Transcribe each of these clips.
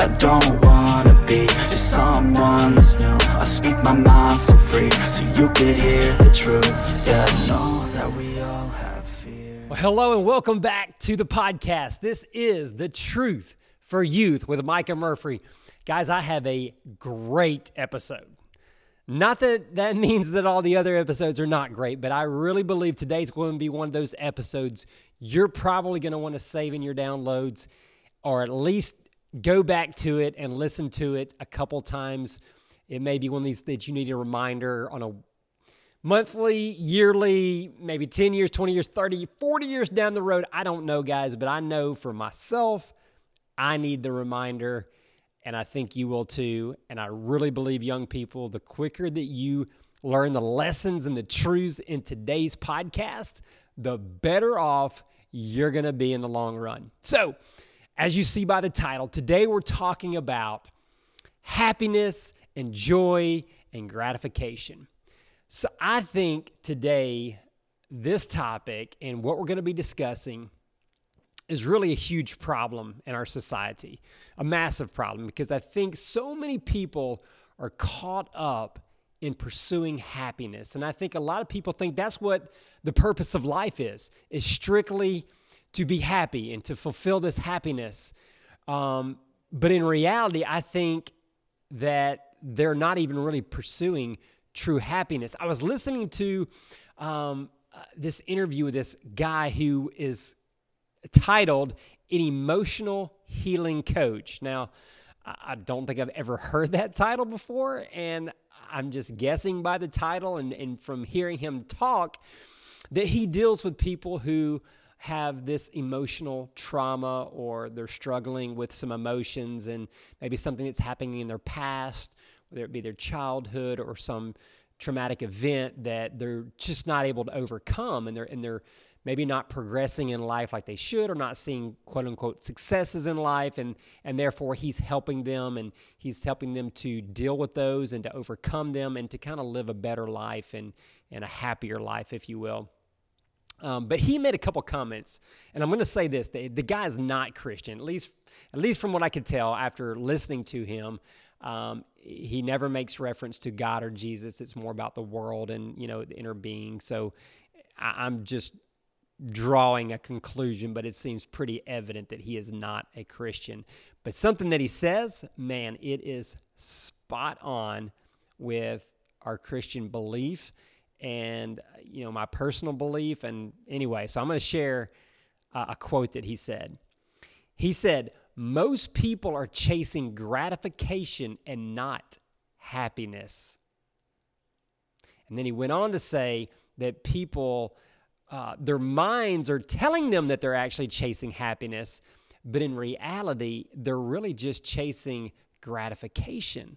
I don't wanna be just someone that's new. I speak my mind so free, so you could hear the truth. Yeah, I know that we all have fear. Well, hello and welcome back to the podcast. This is The Truth for Youth with Micah Murphy. Guys, I have a great episode. Not that that means that all the other episodes are not great, but I really believe today's going to be one of those episodes you're probably going to want to save in your downloads or at least go back to it and listen to it a couple times. It may be one of these that you need a reminder on a monthly, yearly, maybe 10 years, 20 years, 30, 40 years down the road. I don't know, guys, but I know for myself, I need the reminder, and I think you will too. And I really believe, young people, the quicker that you learn the lessons and the truths in today's podcast, the better off you're going to be in the long run. So, as you see by the title, today we're talking about happiness and joy and gratification. So, I think today, this topic and what we're going to be discussing is really a huge problem in our society, a massive problem, because I think so many people are caught up in pursuing happiness. And I think a lot of people think that's what the purpose of life is, is strictly to be happy and to fulfill this happiness. Um, but in reality, I think that they're not even really pursuing true happiness. I was listening to um, uh, this interview with this guy who is titled An Emotional Healing Coach. Now, I don't think I've ever heard that title before, and I'm just guessing by the title and, and from hearing him talk that he deals with people who have this emotional trauma or they're struggling with some emotions and maybe something that's happening in their past, whether it be their childhood or some traumatic event that they're just not able to overcome and they're and they're maybe not progressing in life like they should or not seeing quote unquote successes in life and and therefore he's helping them and he's helping them to deal with those and to overcome them and to kind of live a better life and and a happier life if you will um, but he made a couple comments, and I'm going to say this: the, the guy is not Christian. At least, at least from what I could tell after listening to him, um, he never makes reference to God or Jesus. It's more about the world and you know the inner being. So I, I'm just drawing a conclusion, but it seems pretty evident that he is not a Christian. But something that he says, man, it is spot on with our Christian belief and you know my personal belief. And anyway, so I'm going to share uh, a quote that he said. He said, "Most people are chasing gratification and not happiness." And then he went on to say that people uh, their minds are telling them that they're actually chasing happiness, but in reality, they're really just chasing gratification.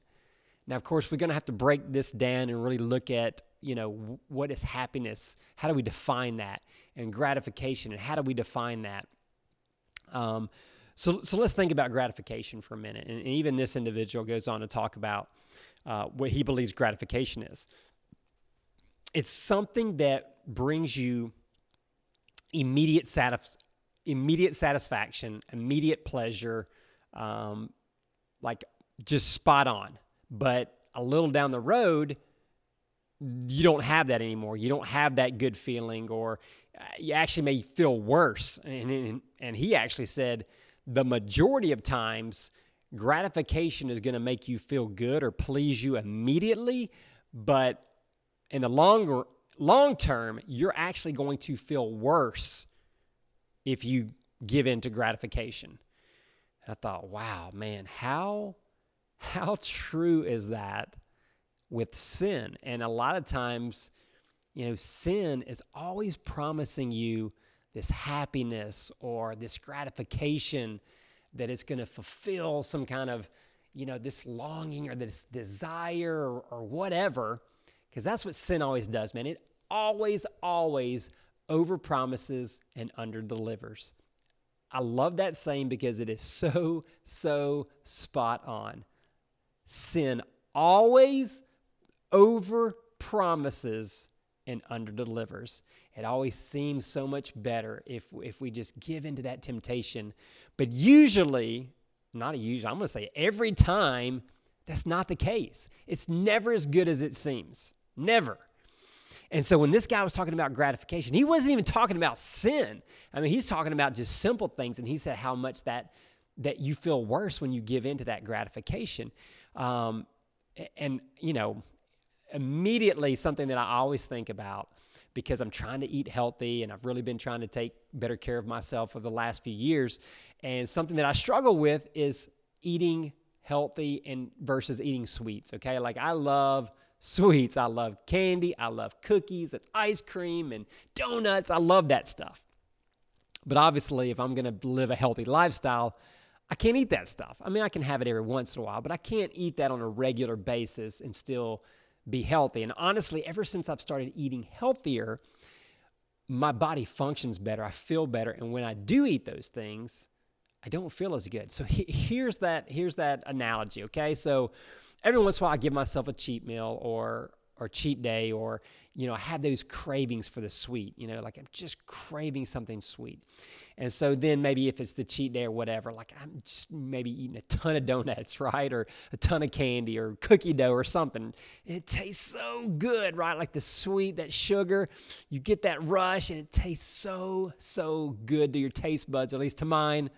Now, of course, we're going to have to break this down and really look at, you know, what is happiness? How do we define that? And gratification, and how do we define that? Um, so, so let's think about gratification for a minute. And, and even this individual goes on to talk about uh, what he believes gratification is. It's something that brings you immediate satis- immediate satisfaction, immediate pleasure, um, like just spot on. But a little down the road, you don't have that anymore. You don't have that good feeling, or uh, you actually may feel worse. And, and, and he actually said the majority of times, gratification is going to make you feel good or please you immediately, but in the longer long term, you're actually going to feel worse if you give in to gratification. And I thought, wow, man, how how true is that with sin? And a lot of times, you know, sin is always promising you this happiness or this gratification that it's going to fulfill some kind of, you know, this longing or this desire or, or whatever. Because that's what sin always does, man. It always, always over promises and under delivers. I love that saying because it is so, so spot on. Sin always over promises and under delivers. It always seems so much better if, if we just give into that temptation. But usually, not a usual, I'm going to say every time, that's not the case. It's never as good as it seems. Never. And so when this guy was talking about gratification, he wasn't even talking about sin. I mean, he's talking about just simple things. And he said how much that that you feel worse when you give into that gratification. Um, and you know, immediately something that I always think about because I'm trying to eat healthy and I've really been trying to take better care of myself for the last few years. And something that I struggle with is eating healthy and versus eating sweets. Okay, like I love sweets. I love candy. I love cookies and ice cream and donuts. I love that stuff. But obviously, if I'm going to live a healthy lifestyle, I can't eat that stuff. I mean, I can have it every once in a while, but I can't eat that on a regular basis and still be healthy. And honestly, ever since I've started eating healthier, my body functions better. I feel better. And when I do eat those things, I don't feel as good. So he, here's that here's that analogy, okay? So every once in a while I give myself a cheat meal or or cheat day or you know I have those cravings for the sweet, you know, like I'm just craving something sweet. And so then maybe if it's the cheat day or whatever, like I'm just maybe eating a ton of donuts, right? Or a ton of candy or cookie dough or something. It tastes so good, right? Like the sweet, that sugar, you get that rush and it tastes so, so good to your taste buds, at least to mine.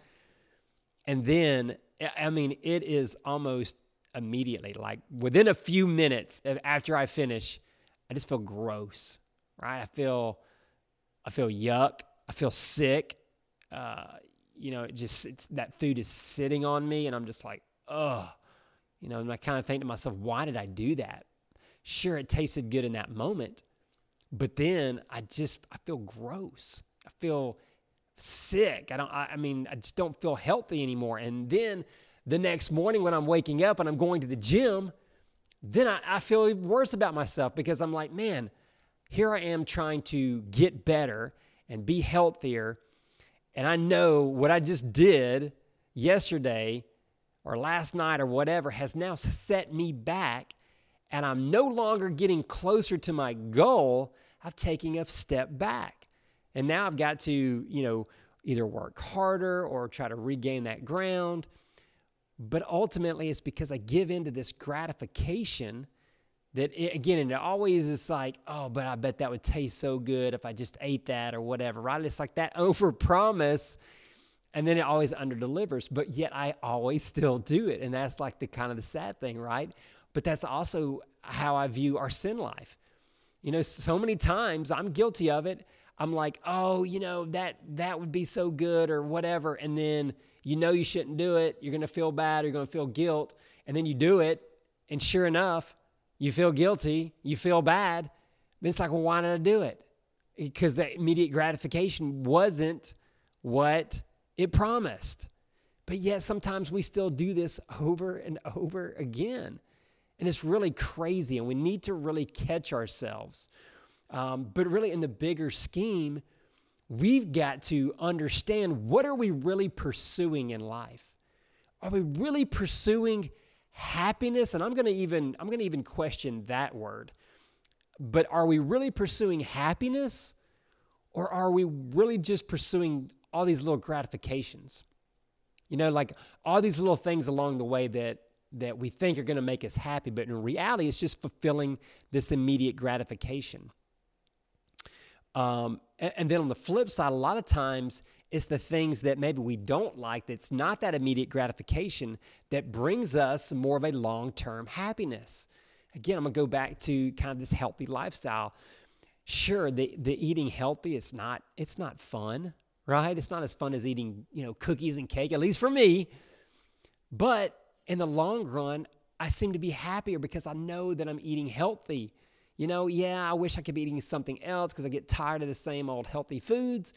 And then, I mean, it is almost immediately, like within a few minutes after I finish, I just feel gross, right? I feel, I feel yuck. I feel sick. Uh, you know, it just that food is sitting on me, and I'm just like, ugh. You know, and I kind of think to myself, why did I do that? Sure, it tasted good in that moment, but then I just I feel gross. I feel sick. I don't. I, I mean, I just don't feel healthy anymore. And then the next morning when I'm waking up and I'm going to the gym, then I, I feel worse about myself because I'm like, man, here I am trying to get better and be healthier. And I know what I just did yesterday or last night or whatever has now set me back. And I'm no longer getting closer to my goal. I've taken a step back. And now I've got to, you know, either work harder or try to regain that ground. But ultimately, it's because I give into this gratification that, it, again, and it always is like, oh, but I bet that would taste so good if I just ate that or whatever, right? It's like that over promise. And then it always under delivers, but yet I always still do it. And that's like the kind of the sad thing, right? But that's also how I view our sin life. You know, so many times I'm guilty of it. I'm like, oh, you know, that that would be so good or whatever. And then you know you shouldn't do it. You're gonna feel bad, you're gonna feel guilt, and then you do it, and sure enough, you feel guilty, you feel bad. It's like, well, why did I do it? Because the immediate gratification wasn't what it promised. But yet sometimes we still do this over and over again. And it's really crazy, and we need to really catch ourselves um, but really, in the bigger scheme, we've got to understand what are we really pursuing in life? Are we really pursuing happiness? And I'm going to even I'm going to even question that word. But are we really pursuing happiness, or are we really just pursuing all these little gratifications? You know, like all these little things along the way that that we think are going to make us happy, but in reality, it's just fulfilling this immediate gratification. Um, and, then on the flip side, a lot of times it's the things that maybe we don't like that's not that immediate gratification that brings us more of a long term happiness. Again, I'm gonna go back to kind of this healthy lifestyle. Sure, the, the eating healthy it's not it's not fun, right? It's not as fun as eating, you know, cookies and cake, at least for me. But in the long run, I seem to be happier because I know that I'm eating healthy you know, yeah, I wish I could be eating something else because I get tired of the same old healthy foods.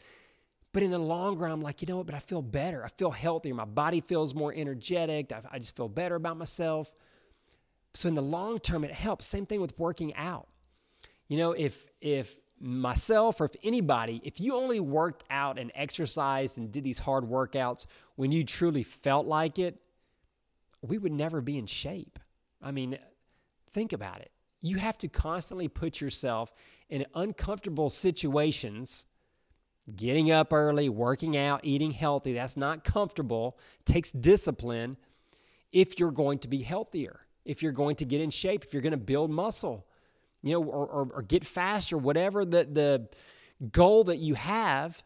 But in the long run, I'm like, you know what? But I feel better. I feel healthier. My body feels more energetic. I, I just feel better about myself. So in the long term, it helps. Same thing with working out. You know, if if myself or if anybody, if you only worked out and exercised and did these hard workouts when you truly felt like it, we would never be in shape. I mean, think about it you have to constantly put yourself in uncomfortable situations, getting up early, working out, eating healthy. That's not comfortable. Takes discipline if you're going to be healthier, if you're going to get in shape, if you're going to build muscle, you know, or, or, or get faster, whatever the, the goal that you have,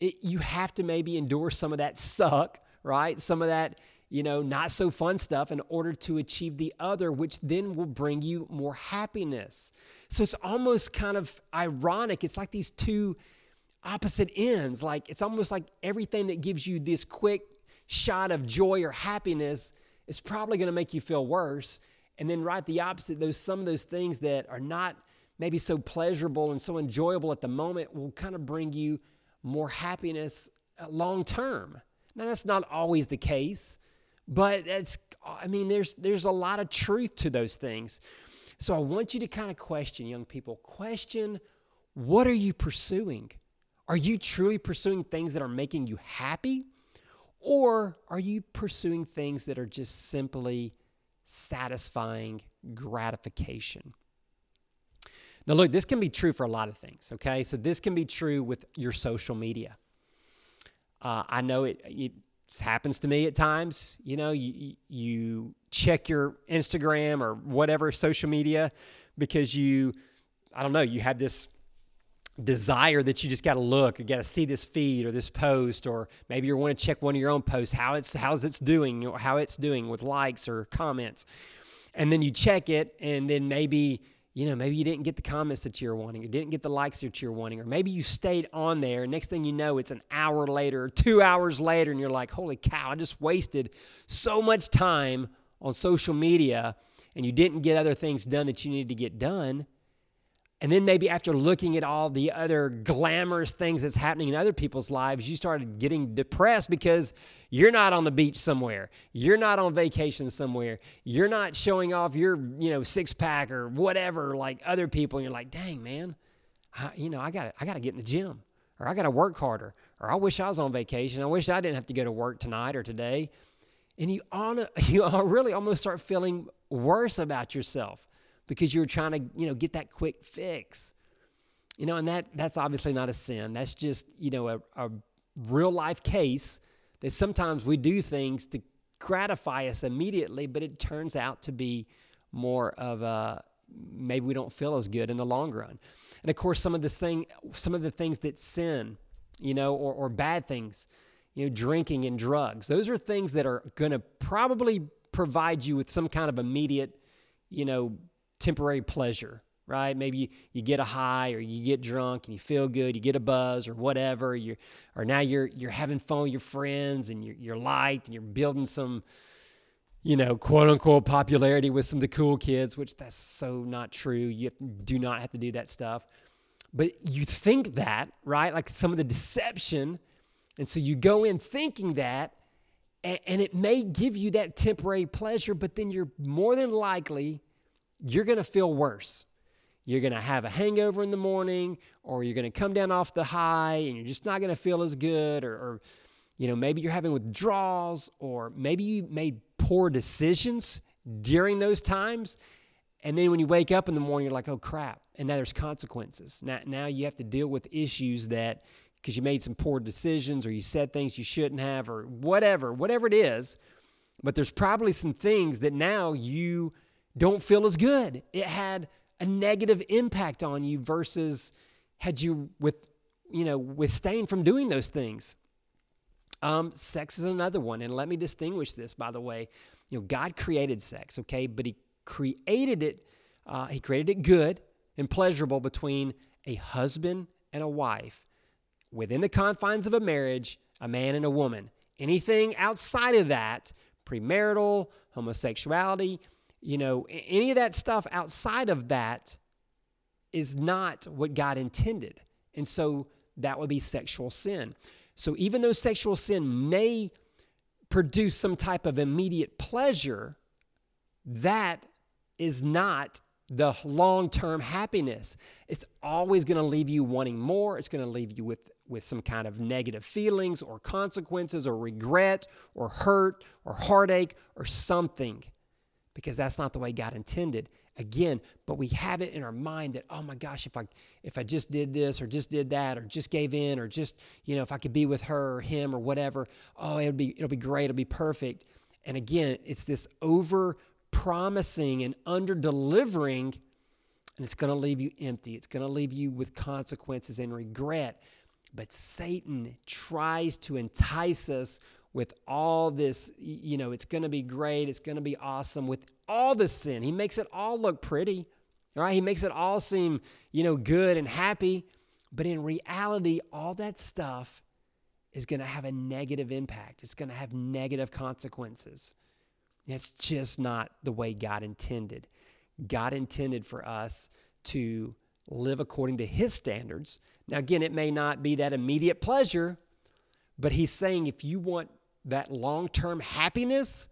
it, you have to maybe endure some of that suck, right? Some of that, you know, not so fun stuff in order to achieve the other, which then will bring you more happiness. So it's almost kind of ironic. It's like these two opposite ends. Like it's almost like everything that gives you this quick shot of joy or happiness is probably going to make you feel worse. And then right the opposite, those some of those things that are not maybe so pleasurable and so enjoyable at the moment will kind of bring you more happiness uh, long term. Now that's not always the case, but it's I mean there's there's a lot of truth to those things. So I want you to kind of question young people, question what are you pursuing? Are you truly pursuing things that are making you happy? Or are you pursuing things that are just simply satisfying gratification? Now, look, this can be true for a lot of things, okay? So, this can be true with your social media. Uh, I know it, it happens to me at times. You know, you, you check your Instagram or whatever social media because you, I don't know, you have this desire that you just got to look or got to see this feed or this post or maybe you want to check one of your own posts how it's how's it's doing how it's doing with likes or comments and then you check it and then maybe you know maybe you didn't get the comments that you're wanting or didn't get the likes that you're wanting or maybe you stayed on there and next thing you know it's an hour later or two hours later and you're like holy cow i just wasted so much time on social media and you didn't get other things done that you needed to get done and then maybe after looking at all the other glamorous things that's happening in other people's lives, you started getting depressed because you're not on the beach somewhere. You're not on vacation somewhere. You're not showing off your, you know, six pack or whatever like other people. And you're like, dang, man, I, you know, I got I got to get in the gym or I got to work harder or I wish I was on vacation. I wish I didn't have to go to work tonight or today. And you, on, you really almost start feeling worse about yourself because you're trying to, you know, get that quick fix. You know, and that that's obviously not a sin. That's just, you know, a, a real life case that sometimes we do things to gratify us immediately, but it turns out to be more of a maybe we don't feel as good in the long run. And of course, some of the thing, some of the things that sin, you know, or, or bad things, you know, drinking and drugs, those are things that are going to probably provide you with some kind of immediate, you know, temporary pleasure, right? Maybe you, you get a high or you get drunk and you feel good, you get a buzz or whatever, you or now you're you're having fun with your friends and you're you're light and you're building some you know, quote unquote popularity with some of the cool kids, which that's so not true. You do not have to do that stuff. But you think that, right? Like some of the deception. And so you go in thinking that, and, and it may give you that temporary pleasure, but then you're more than likely you're going to feel worse. You're going to have a hangover in the morning, or you're going to come down off the high and you're just not going to feel as good, or, or, you know, maybe you're having withdrawals, or maybe you made poor decisions during those times. And then when you wake up in the morning, you're like, oh crap. And now there's consequences. Now, now you have to deal with issues that because you made some poor decisions or you said things you shouldn't have or whatever, whatever it is. But there's probably some things that now you don't feel as good. It had a negative impact on you versus had you with you know withstaying from doing those things. Um, sex is another one, and let me distinguish this. By the way, you know God created sex, okay, but He created it. Uh, he created it good and pleasurable between a husband and a wife within the confines of a marriage, a man and a woman. Anything outside of that, premarital, homosexuality, you know, any of that stuff outside of that is not what God intended. And so that would be sexual sin. So even though sexual sin may produce some type of immediate pleasure, that is not the long term happiness. It's always going to leave you wanting more. It's going to leave you with, with some kind of negative feelings or consequences or regret or hurt or heartache or something because that's not the way God intended. again but we have it in our mind that oh my gosh if i if i just did this or just did that or just gave in or just you know if i could be with her or him or whatever oh it'll be it'll be great. It'll be perfect. And again it's this over promising and under delivering and it's going to leave you empty. It's going to leave you with consequences and regret. But satan tries to entice us with all this, you know, it's going to be great, it's going to be awesome with all the sin. He makes it all look pretty, right? He makes it all seem, you know, good and happy. But in reality, all that stuff is going to have a negative impact. It's going to have negative consequences. It's just not the way God intended. God intended for us to live according to His standards. Now, again, it may not be that immediate pleasure, but He's saying if you want that long term happiness,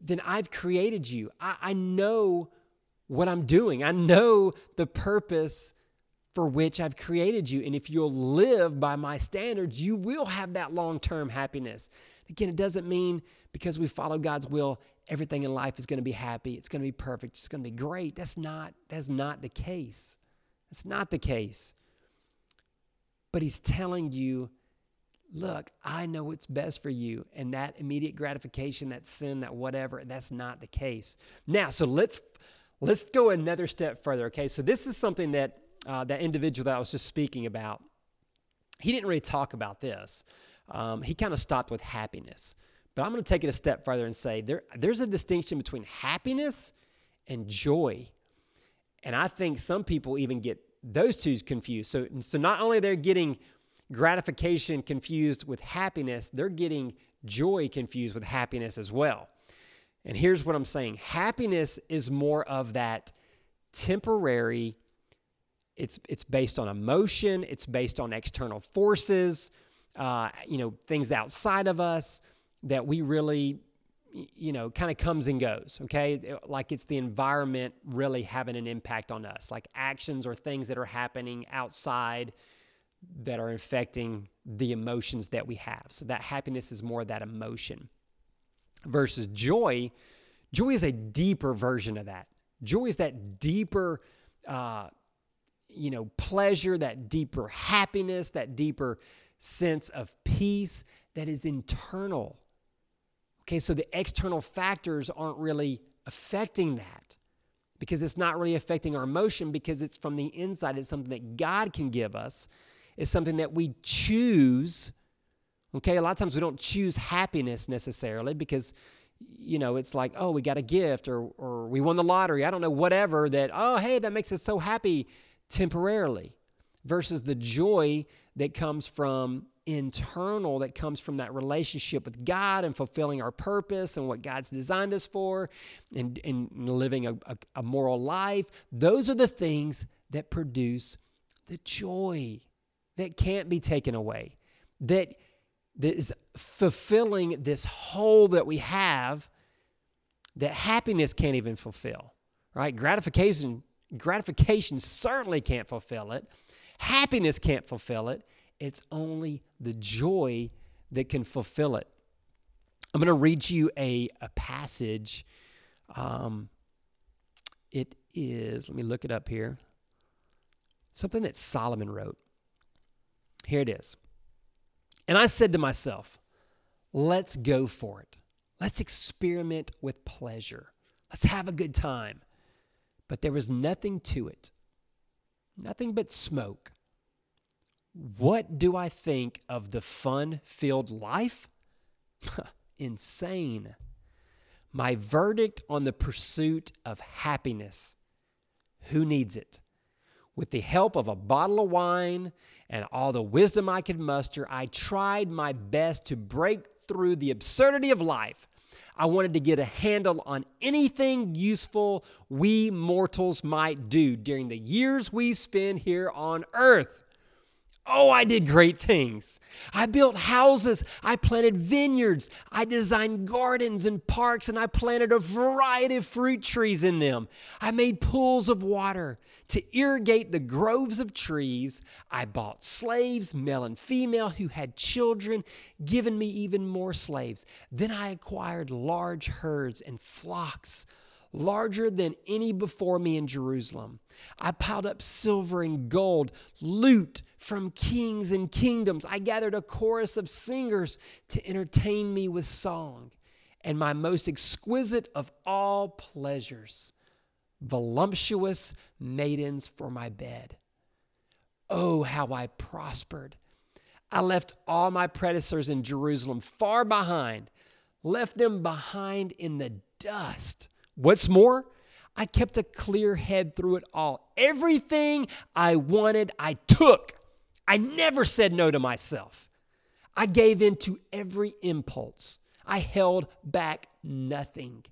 then I've created you. I, I, know what I'm doing, I know the purpose for which I've created you. And if you'll live by my standards, you will have that long term happiness. Again, it doesn't mean because we follow God's will, everything in life is going to be happy, it's going to be perfect, it's going to be great. That's not, that's not the case. That's not the case. But He's telling you look, I know what's best for you. And that immediate gratification, that sin, that whatever, that's not the case. Now, so let's let's go another step further. Okay, so this is something that uh, that individual that I was just speaking about, he didn't really talk about this. Um, he kind of stopped with happiness. But I'm going to take it a step further and say there, there's a distinction between happiness and joy. And I think some people even get those two confused. So, so not only they're getting gratification confused with happiness, they're getting joy confused with happiness as well. And here's what I'm saying happiness is more of that temporary, it's, it's based on emotion, it's based on external forces, uh, you know, things outside of us that we really you know, kind of comes and goes, okay? Like it's the environment really having an impact on us, like actions or things that are happening outside that are infecting the emotions that we have. So that happiness is more that emotion. Versus joy, joy is a deeper version of that. Joy is that deeper, uh, you know, pleasure, that deeper happiness, that deeper sense of peace that is internal. Okay, so the external factors aren't really affecting that because it's not really affecting our emotion because it's from the inside. It's something that God can give us is something that we choose. Okay, a lot of times we don't choose happiness necessarily because, you know, it's like, oh, we got a gift or, or we won the lottery. I don't know, whatever that, oh, hey, that makes us so happy temporarily versus the joy that comes from internal that comes from that relationship with God and fulfilling our purpose and what God's designed us for and, and living a, a, a moral life. Those are the things that produce the joy that can't be taken away, that, that is fulfilling this hole that we have that happiness can't even fulfill, right? Gratification, gratification certainly can't fulfill it. Happiness can't fulfill it. It's only the joy that can fulfill it. I'm going to read you a, a passage. Um, it is, let me look it up here. Something that Solomon wrote. Here it is. And I said to myself, let's go for it. Let's experiment with pleasure. Let's have a good time. But there was nothing to it, nothing but smoke. What do I think of the fun filled life? Insane. My verdict on the pursuit of happiness. Who needs it? With the help of a bottle of wine and all the wisdom I could muster, I tried my best to break through the absurdity of life. I wanted to get a handle on anything useful we mortals might do during the years we spend here on earth. Oh, I did great things. I built houses. I planted vineyards. I designed gardens and parks, and I planted a variety of fruit trees in them. I made pools of water to irrigate the groves of trees. I bought slaves, male and female, who had children, giving me even more slaves. Then I acquired large herds and flocks larger than any before me in Jerusalem. I piled up silver and gold, loot from kings and kingdoms. I gathered a chorus of singers to entertain me with song, and my most exquisite of all pleasures, voluptuous maidens for my bed. Oh, how I prospered! I left all my predecessors in Jerusalem far behind, left them behind in the dust. What's more, I kept a clear head through it all. Everything I wanted, I took. I never said no to myself. I gave in to every impulse. I held back nothing.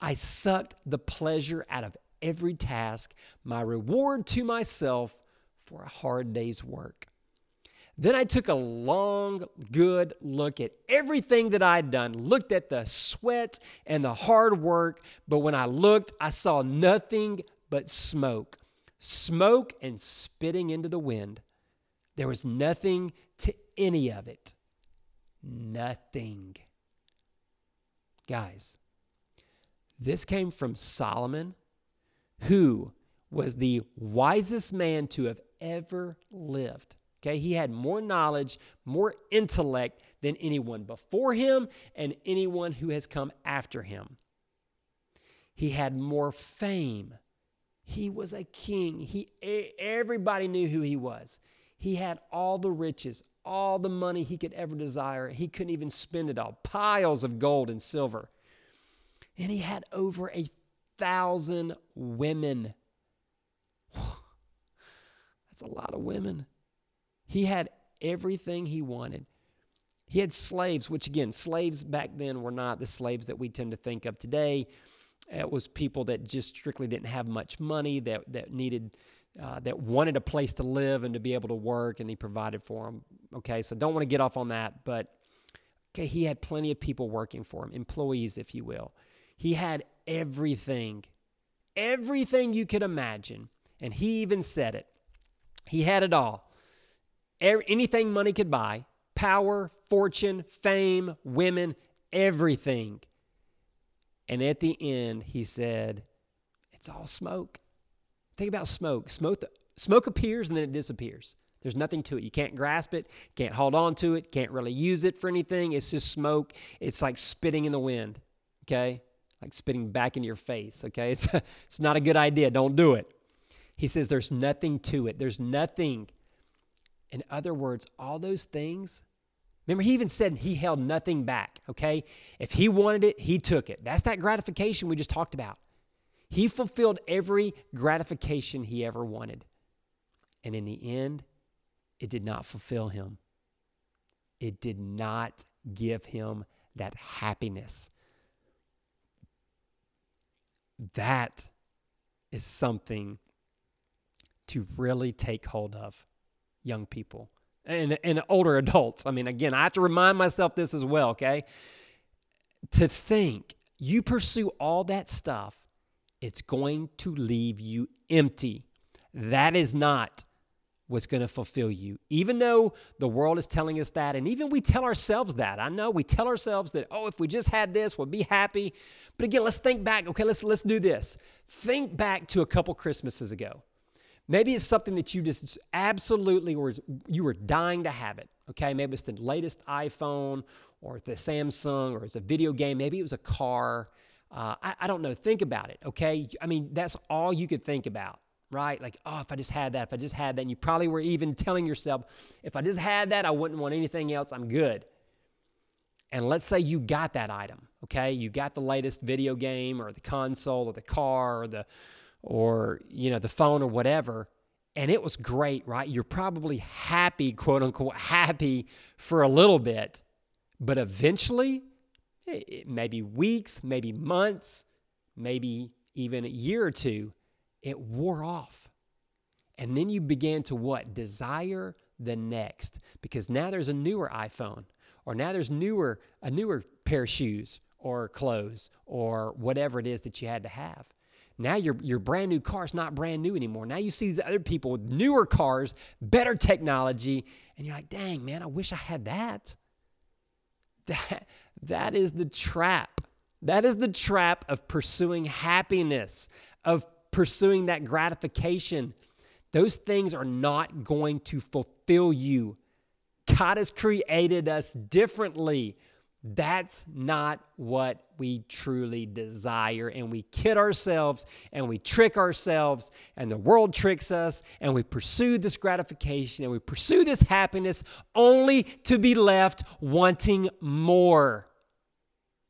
I sucked the pleasure out of every task, my reward to myself for a hard day's work. Then I took a long, good look at everything that I'd done, looked at the sweat and the hard work, but when I looked, I saw nothing but smoke. Smoke and spitting into the wind. There was nothing to any of it. Nothing. Guys, this came from Solomon, who was the wisest man to have ever lived. Okay, he had more knowledge, more intellect than anyone before him and anyone who has come after him. He had more fame. He was a king. He everybody knew who he was. He had all the riches, all the money he could ever desire. He couldn't even spend it all. Piles of gold and silver. And he had over a thousand women. That's a lot of women. He had everything he wanted. He had slaves, which again, slaves back then were not the slaves that we tend to think of today. It was people that just strictly didn't have much money, that, that needed, uh, that wanted a place to live and to be able to work, and he provided for them. Okay, so don't want to get off on that, but okay, he had plenty of people working for him, employees, if you will. He had everything, everything you could imagine. And he even said it. He had it all anything money could buy power, fortune, fame, women, everything. And at the end, he said, It's all smoke. Think about smoke. Smoke, smoke appears and then it disappears. There's nothing to it. You can't grasp it, can't hold on to it, can't really use it for anything. It's just smoke. It's like spitting in the wind, okay? Like spitting back in your face, okay? It's, it's not a good idea. Don't do it. He says there's nothing to it. There's nothing in other words, all those things, remember, he even said he held nothing back, okay? If he wanted it, he took it. That's that gratification we just talked about. He fulfilled every gratification he ever wanted. And in the end, it did not fulfill him. It did not give him that happiness. That is something to really take hold of young people and, and older adults. I mean, again, I have to remind myself this as well, okay? To think you pursue all that stuff, it's going to leave you empty. That is not what's going to fulfill you. Even though the world is telling us that, and even we tell ourselves that. I know we tell ourselves that, oh, if we just had this, we'll be happy. But again, let's think back. Okay, let's let's do this. Think back to a couple Christmases ago. Maybe it's something that you just absolutely were you were dying to have it. Okay, maybe it's the latest iPhone or the Samsung or it's a video game. Maybe it was a car. Uh, I, I don't know. Think about it. Okay, I mean that's all you could think about, right? Like, oh, if I just had that, if I just had that, and you probably were even telling yourself, if I just had that, I wouldn't want anything else. I'm good. And let's say you got that item. Okay, you got the latest video game or the console or the car or the or you know the phone or whatever and it was great right? You're probably happy quote unquote happy for a little bit but eventually eh, it, maybe weeks maybe months maybe even a year or two it wore off. And then you began to what? Desire the next. Because now there's a newer iphone or now there's newer a newer pair of shoes or clothes or whatever it is that you had to have now your your brand new car is not brand new anymore. Now you see these other people with newer cars, better technology, and you're like, dang, man, I wish I had that. That that is the trap. That is the trap of pursuing happiness, of pursuing that gratification. Those things are not going to fulfill you. God has created us differently. That's not what we truly desire. And we kid ourselves and we trick ourselves, and the world tricks us, and we pursue this gratification and we pursue this happiness only to be left wanting more.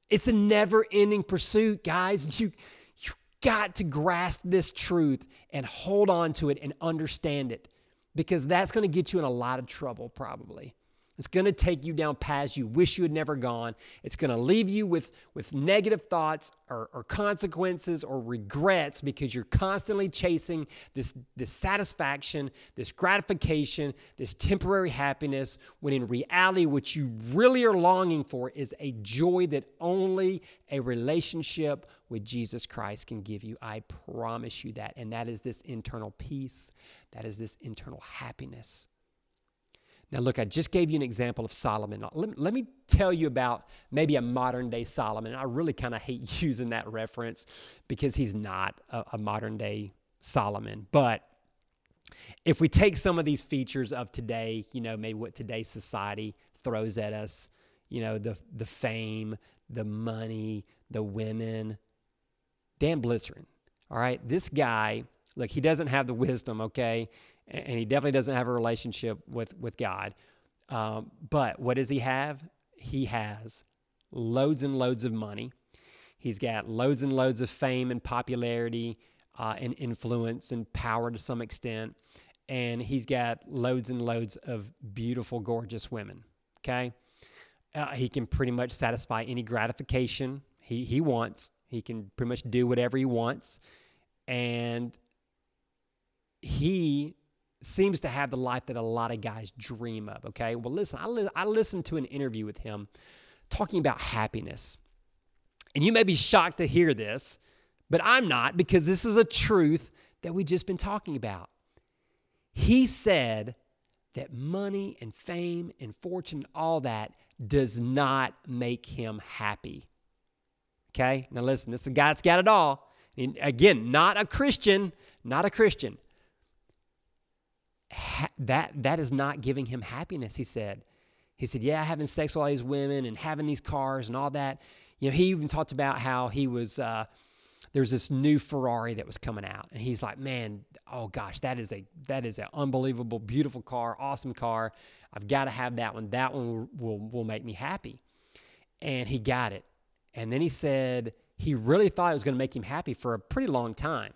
It's a never ending pursuit, guys. You, you got to grasp this truth and hold on to it and understand it because that's going to get you in a lot of trouble, probably. It's going to take you down paths you wish you had never gone. It's going to leave you with, with negative thoughts or, or consequences or regrets because you're constantly chasing this, this satisfaction, this gratification, this temporary happiness, when in reality, what you really are longing for is a joy that only a relationship with Jesus Christ can give you. I promise you that. And that is this internal peace, that is this internal happiness. Now, look, I just gave you an example of Solomon. Let, let me tell you about maybe a modern day Solomon. I really kind of hate using that reference because he's not a, a modern day Solomon. But if we take some of these features of today, you know, maybe what today's society throws at us, you know, the, the fame, the money, the women, Dan Bilzerian, all right, this guy, look, he doesn't have the wisdom, okay? and he definitely doesn't have a relationship with with God. Um, but what does he have? He has loads and loads of money. He's got loads and loads of fame and popularity uh, and influence and power to some extent. And he's got loads and loads of beautiful, gorgeous women. Okay. Uh, he can pretty much satisfy any gratification he, he wants. He can pretty much do whatever he wants. And he seems to have the life that a lot of guys dream of. Okay. Well, listen, I, li- I listened to an interview with him talking about happiness. And you may be shocked to hear this, but I'm not because this is a truth that we've just been talking about. He said that money and fame and fortune, all that, does not make him happy. Okay? Now listen, this is a guy that's got it all. And again, not a Christian, not a Christian that that is not giving him happiness he said. He said yeah having sex with all these women and having these cars and all that. You know he even talked about how he was uh, there's this new ferrari that was coming out and he's like man oh gosh that is a that is an unbelievable beautiful car awesome car. I've got to have that one. That one will, will, will make me happy. And he got it. And then he said he really thought it was going to make him happy for a pretty long time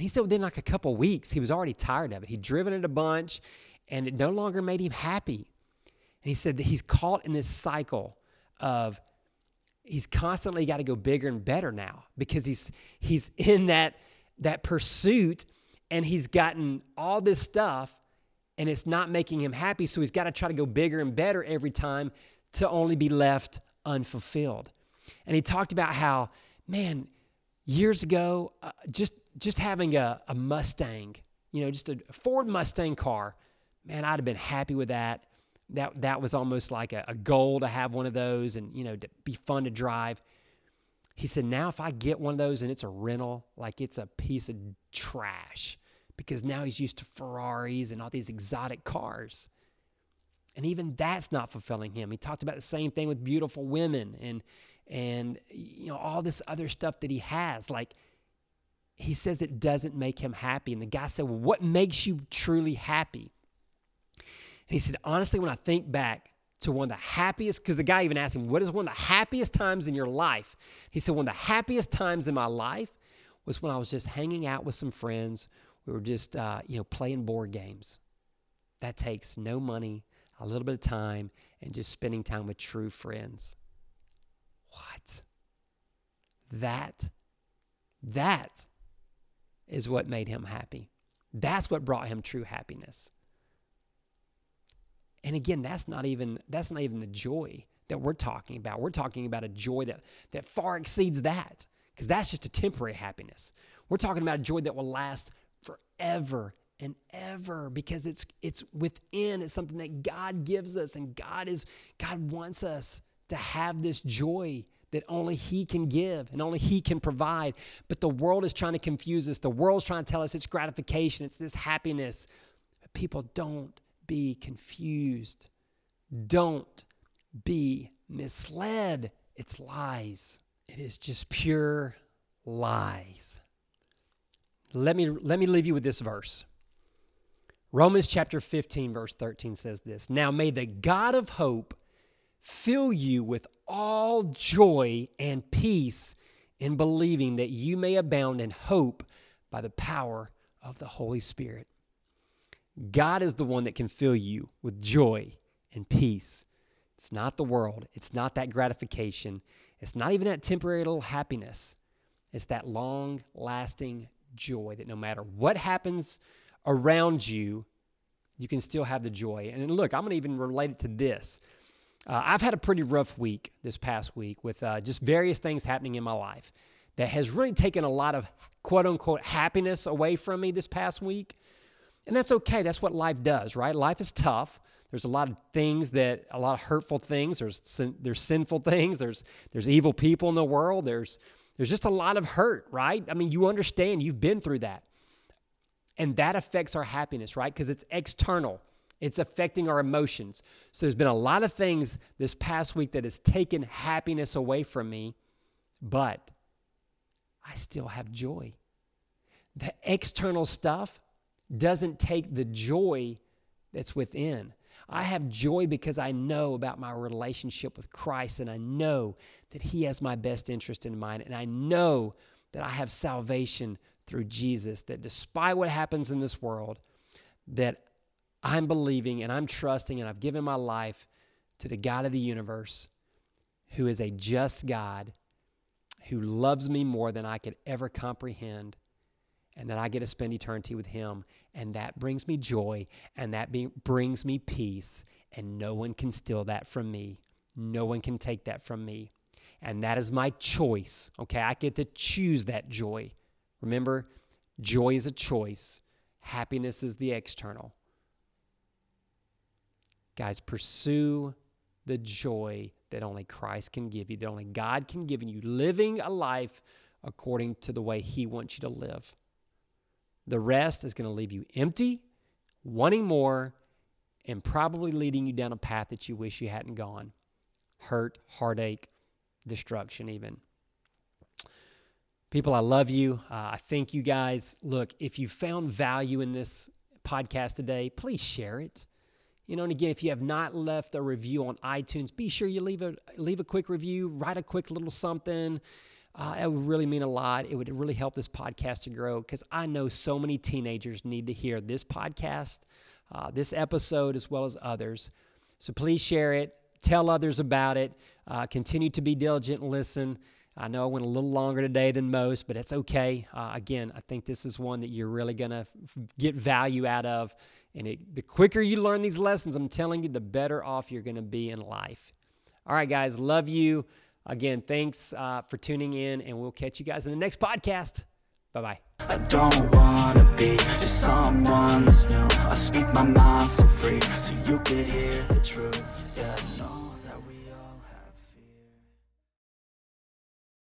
and he said within like a couple weeks, he was already tired of it. He'd driven it a bunch and it no longer made him happy. And he said that he's caught in this cycle of he's constantly got to go bigger and better now because he's he's in that that pursuit and he's gotten all this stuff and it's not making him happy so he's got to try to go bigger and better every time to only be left unfulfilled. And he talked about how man years ago uh, just just having a, a Mustang, you know, just a Ford Mustang car, man, I'd have been happy with that. That that was almost like a, a goal to have one of those and you know to be fun to drive. He said, now if I get one of those and it's a rental, like it's a piece of trash because now he's used to Ferraris and all these exotic cars. And even that's not fulfilling him. He talked about the same thing with beautiful women and and you know all this other stuff that he has. Like he says it doesn't make him happy. And the guy said, Well, what makes you truly happy? And he said, Honestly, when I think back to one of the happiest, because the guy even asked him, What is one of the happiest times in your life? He said, One of the happiest times in my life was when I was just hanging out with some friends. We were just, uh, you know, playing board games. That takes no money, a little bit of time, and just spending time with true friends. What? That, that is what made him happy. That's what brought him true happiness. And again, that's not even that's not even the joy that we're talking about. We're talking about a joy that that far exceeds that because that's just a temporary happiness. We're talking about a joy that will last forever and ever because it's it's within it's something that God gives us and God is God wants us to have this joy that only He can give and only He can provide. But the world is trying to confuse us. The world's trying to tell us it's gratification, it's this happiness. But people don't be confused. Don't be misled. It's lies. It is just pure lies. Let me, let me leave you with this verse. Romans chapter 15, verse 13 says this Now may the God of hope fill you with all joy and peace in believing that you may abound in hope by the power of the Holy Spirit. God is the one that can fill you with joy and peace. It's not the world, it's not that gratification, it's not even that temporary little happiness. It's that long lasting joy that no matter what happens around you, you can still have the joy. And look, I'm going to even relate it to this. Uh, I've had a pretty rough week this past week with uh, just various things happening in my life that has really taken a lot of quote unquote happiness away from me this past week. And that's okay. That's what life does, right? Life is tough. There's a lot of things that a lot of hurtful things. There's sin, there's sinful things. There's there's evil people in the world. There's there's just a lot of hurt, right? I mean, you understand. You've been through that, and that affects our happiness, right? Because it's external. It's affecting our emotions. So there's been a lot of things this past week that has taken happiness away from me, but I still have joy. The external stuff doesn't take the joy that's within. I have joy because I know about my relationship with Christ and I know that He has my best interest in mind. And I know that I have salvation through Jesus, that despite what happens in this world, that I'm believing and I'm trusting and I've given my life to the God of the universe who is a just God who loves me more than I could ever comprehend and that I get to spend eternity with him and that brings me joy and that be, brings me peace and no one can steal that from me. No one can take that from me. And that is my choice. Okay, I get to choose that joy. Remember, joy is a choice. Happiness is the external. Guys, pursue the joy that only Christ can give you, that only God can give you, living a life according to the way He wants you to live. The rest is going to leave you empty, wanting more, and probably leading you down a path that you wish you hadn't gone hurt, heartache, destruction, even. People, I love you. Uh, I thank you guys. Look, if you found value in this podcast today, please share it. You know, and again, if you have not left a review on iTunes, be sure you leave a leave a quick review, write a quick little something. Uh, it would really mean a lot. It would really help this podcast to grow because I know so many teenagers need to hear this podcast, uh, this episode, as well as others. So please share it, tell others about it, uh, continue to be diligent and listen. I know I went a little longer today than most, but it's okay. Uh, again, I think this is one that you're really going to f- get value out of. And it, the quicker you learn these lessons, I'm telling you, the better off you're going to be in life. All right, guys, love you. Again, thanks uh, for tuning in, and we'll catch you guys in the next podcast. Bye bye. I don't wanna be just someone that's new. I speak my mind so free, so you could hear the truth.